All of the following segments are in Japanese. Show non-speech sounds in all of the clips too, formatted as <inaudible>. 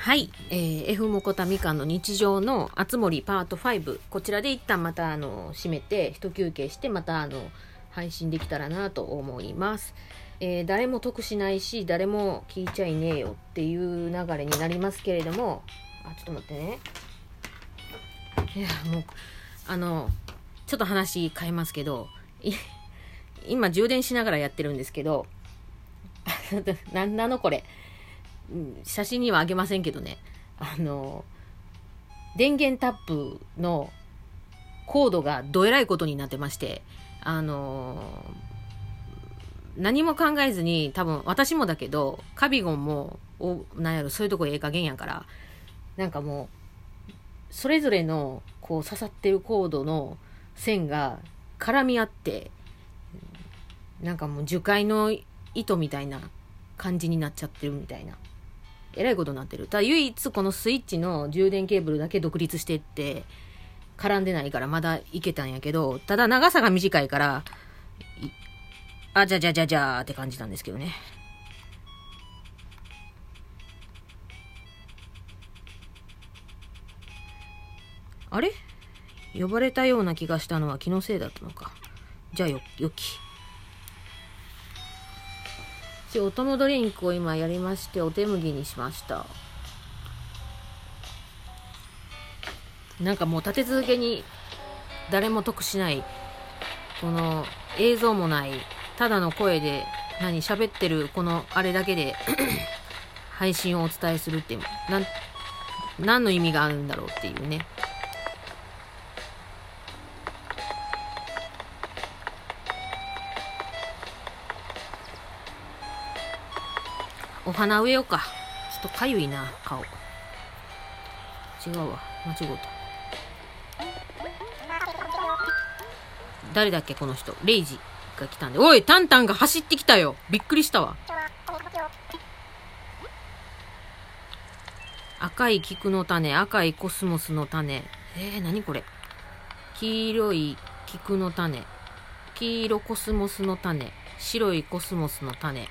はい、えー、F モコタみかんの日常のあつ森パート5こちらで一旦またあの締めて一休憩してまたあの配信できたらなと思います、えー誰も得しないし誰も聞いちゃいねえよっていう流れになりますけれども。あちょっと待ってね。いやもうあのちょっと話変えますけど <laughs> 今充電しながらやってるんですけど。<laughs> なんなのこれ？写真にはあげませんけどね。あの電源タップのコードがどえらいことになってましてあの何も考えずに多分私もだけどカビゴンもおなんやろそういうとこええ加減やからなんかもうそれぞれのこう刺さってるコードの線が絡み合ってなんかもう樹海の糸みたいな感じになっちゃってるみたいな。えらいことになってる。ただ唯一このスイッチの充電ケーブルだけ独立してって絡んでないからまだいけたんやけどただ長さが短いからあじゃじゃじゃじゃーって感じなんですけどね。あれ？呼ばれたような気がしたのは気のせいだったのか。じゃあよよき。一応お供ドリンクを今やりましてお手麦にしました。なんかもう立て続けに誰も得しないこの映像もないただの声で何喋ってるこのあれだけで <clears throat> 配信をお伝えするってなん何の意味があるんだろうっていうね。お花植えようか。ちょっとかゆいな顔。違うわ。間違うた。誰だっけこの人。レイジが来たんで。おいタンタンが走ってきたよ。びっくりしたわ。赤い菊の種赤いコスモスの種。えー、何これ。黄色い菊の種。黄色コスモスの種。白いコスモスの種。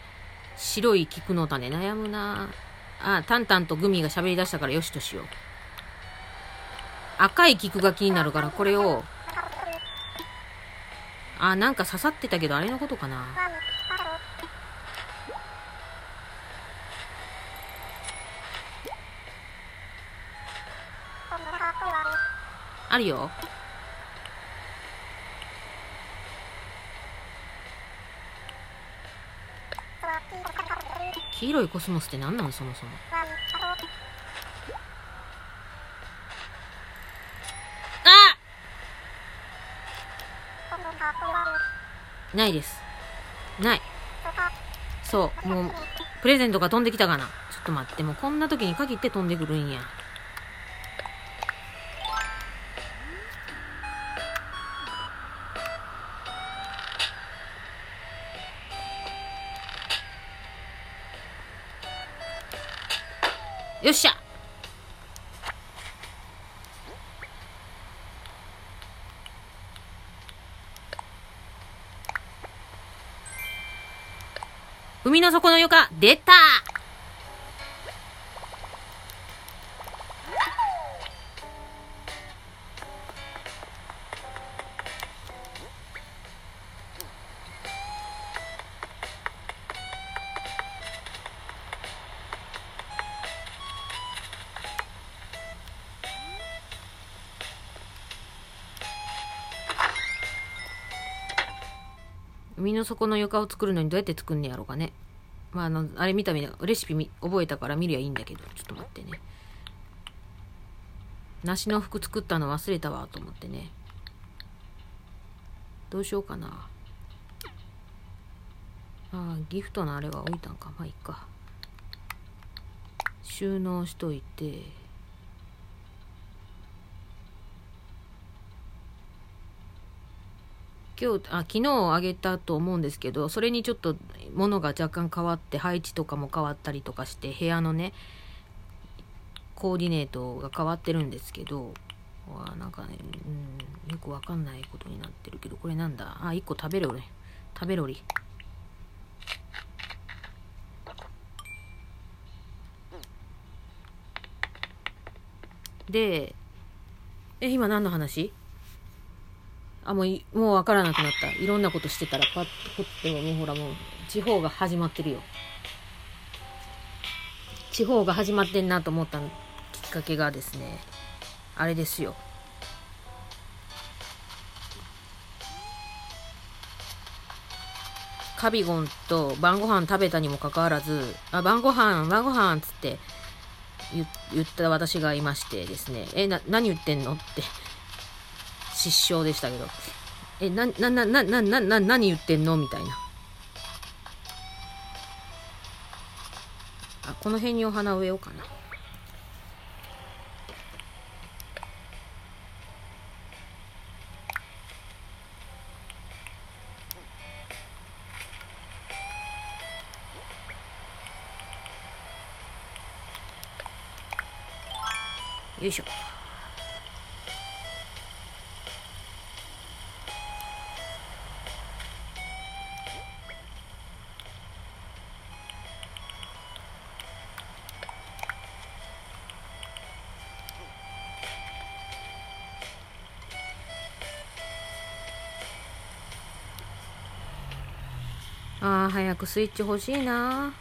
白い菊の種。悩むな。あタンタンとグミが喋り出したからよしとしよう。赤い菊が気になるからこれを。あなんか刺さってたけどあれのことかな。あるよ。黄色いコスモスって何なのそもそも。あないです。ない。そう。もうプレゼントが飛んできたかな。ちょっと待って。もうこんな時に限って飛んでくるんや。よっしゃ。海の底の床出た。海の底の床を作るのにどうやって作んねやろうかね。まああのあれ見た目でレシピ覚えたから見りゃいいんだけどちょっと待ってね。梨の服作ったの忘れたわと思ってね。どうしようかな。ああギフトのあれは置いたんか。まあいいか。収納しといて。今日あ昨日あげたと思うんですけどそれにちょっと物が若干変わって配置とかも変わったりとかして部屋のねコーディネートが変わってるんですけどわなんかね、うん、よくわかんないことになってるけどこれなんだ？あ1個食べる俺食べろり。でえ今何の話？あもうもう分からなくなった。いろんなことしてたらパッとこってももうほらもう地方が始まってるよ。地方が始まってんなと思ったきっかけがですねあれですよ。カビゴンと晩ご飯食べたにもかかわらず、あ、晩ご飯、晩ご飯っつって言言った私がいましてですね、え、な、何言ってんの？って。失笑でしたけど、え、な、な、な、な、な、な、な、何言ってんの？みたいな。あ、この辺にお花植えようかな。よいしょああ早くスイッチ欲しいな。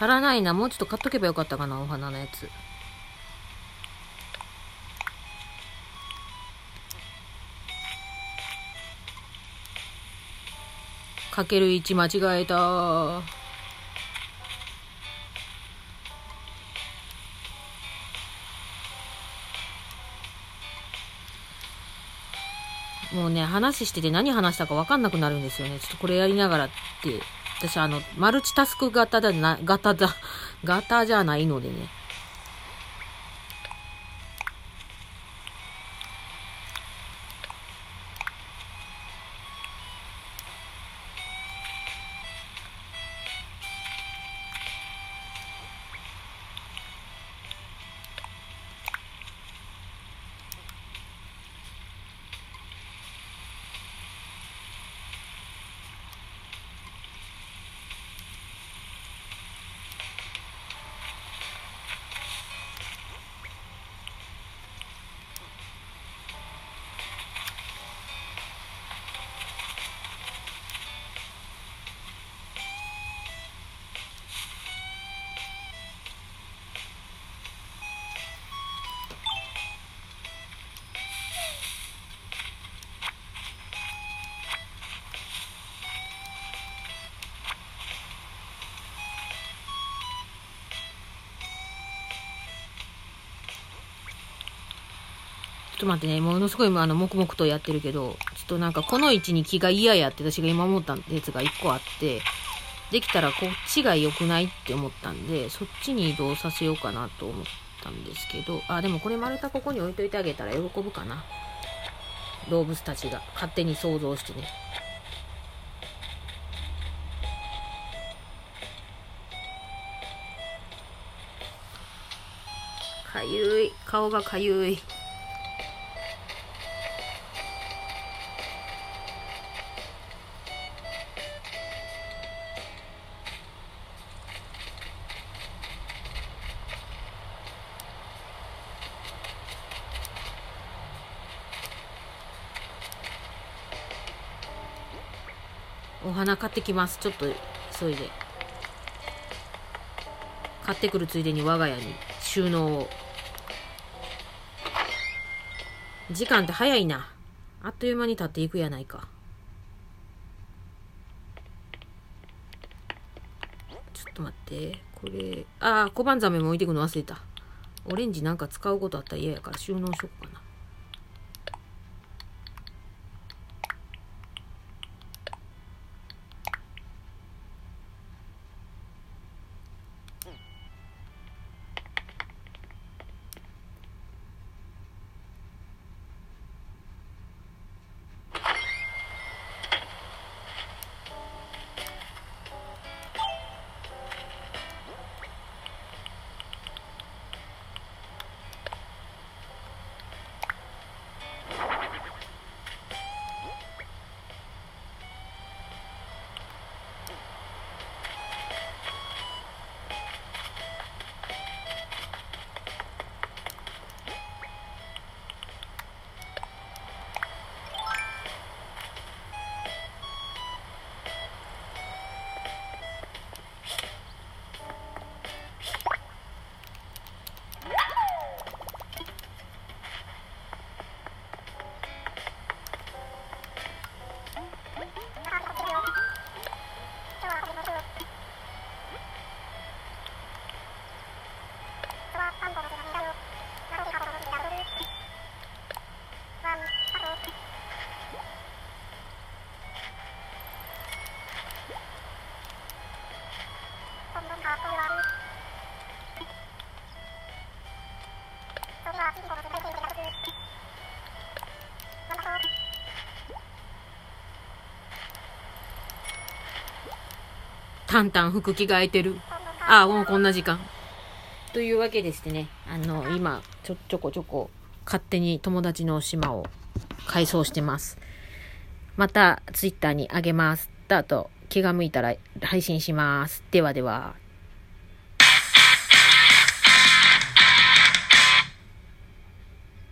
足らないな。もうちょっと買っとけばよかったかな。お花のやつ。かける1間違えた。もうね話してて何話したか分かんなくなるんですよね。ちょっとこれやりながらって。私あのマルチタスク型だな型だ型じゃないのでね。と待ってね、ものすごいあの黙々とやってるけど、ちょっとなんかこの位置に気が嫌やって私が今思ったやつが1個あって、できたらこっちが良くないって思ったんで、そっちに移動させようかなと思ったんですけど、あ、でもこれ丸太ここに置いといてあげたら喜ぶかな。動物たちが勝手に想像してね。かゆい。顔がかゆい。お花買ってきます。ちょっと急いで。買ってくるついでに我が家に収納を。時間って早いな。あっという間に経っていくやないか。ちょっと待って。これああ小判ザメも置いてくの忘れた。オレンジなんか使うことあったら嫌やから収納しようかな。タンタン服着替えてる。あ、もうこんな時間。というわけでしてね、あの、今、ちょ、ちょこちょこ、勝手に友達の島を改装してます。また、ツイッターにあげます。だと、気が向いたら配信します。ではでは。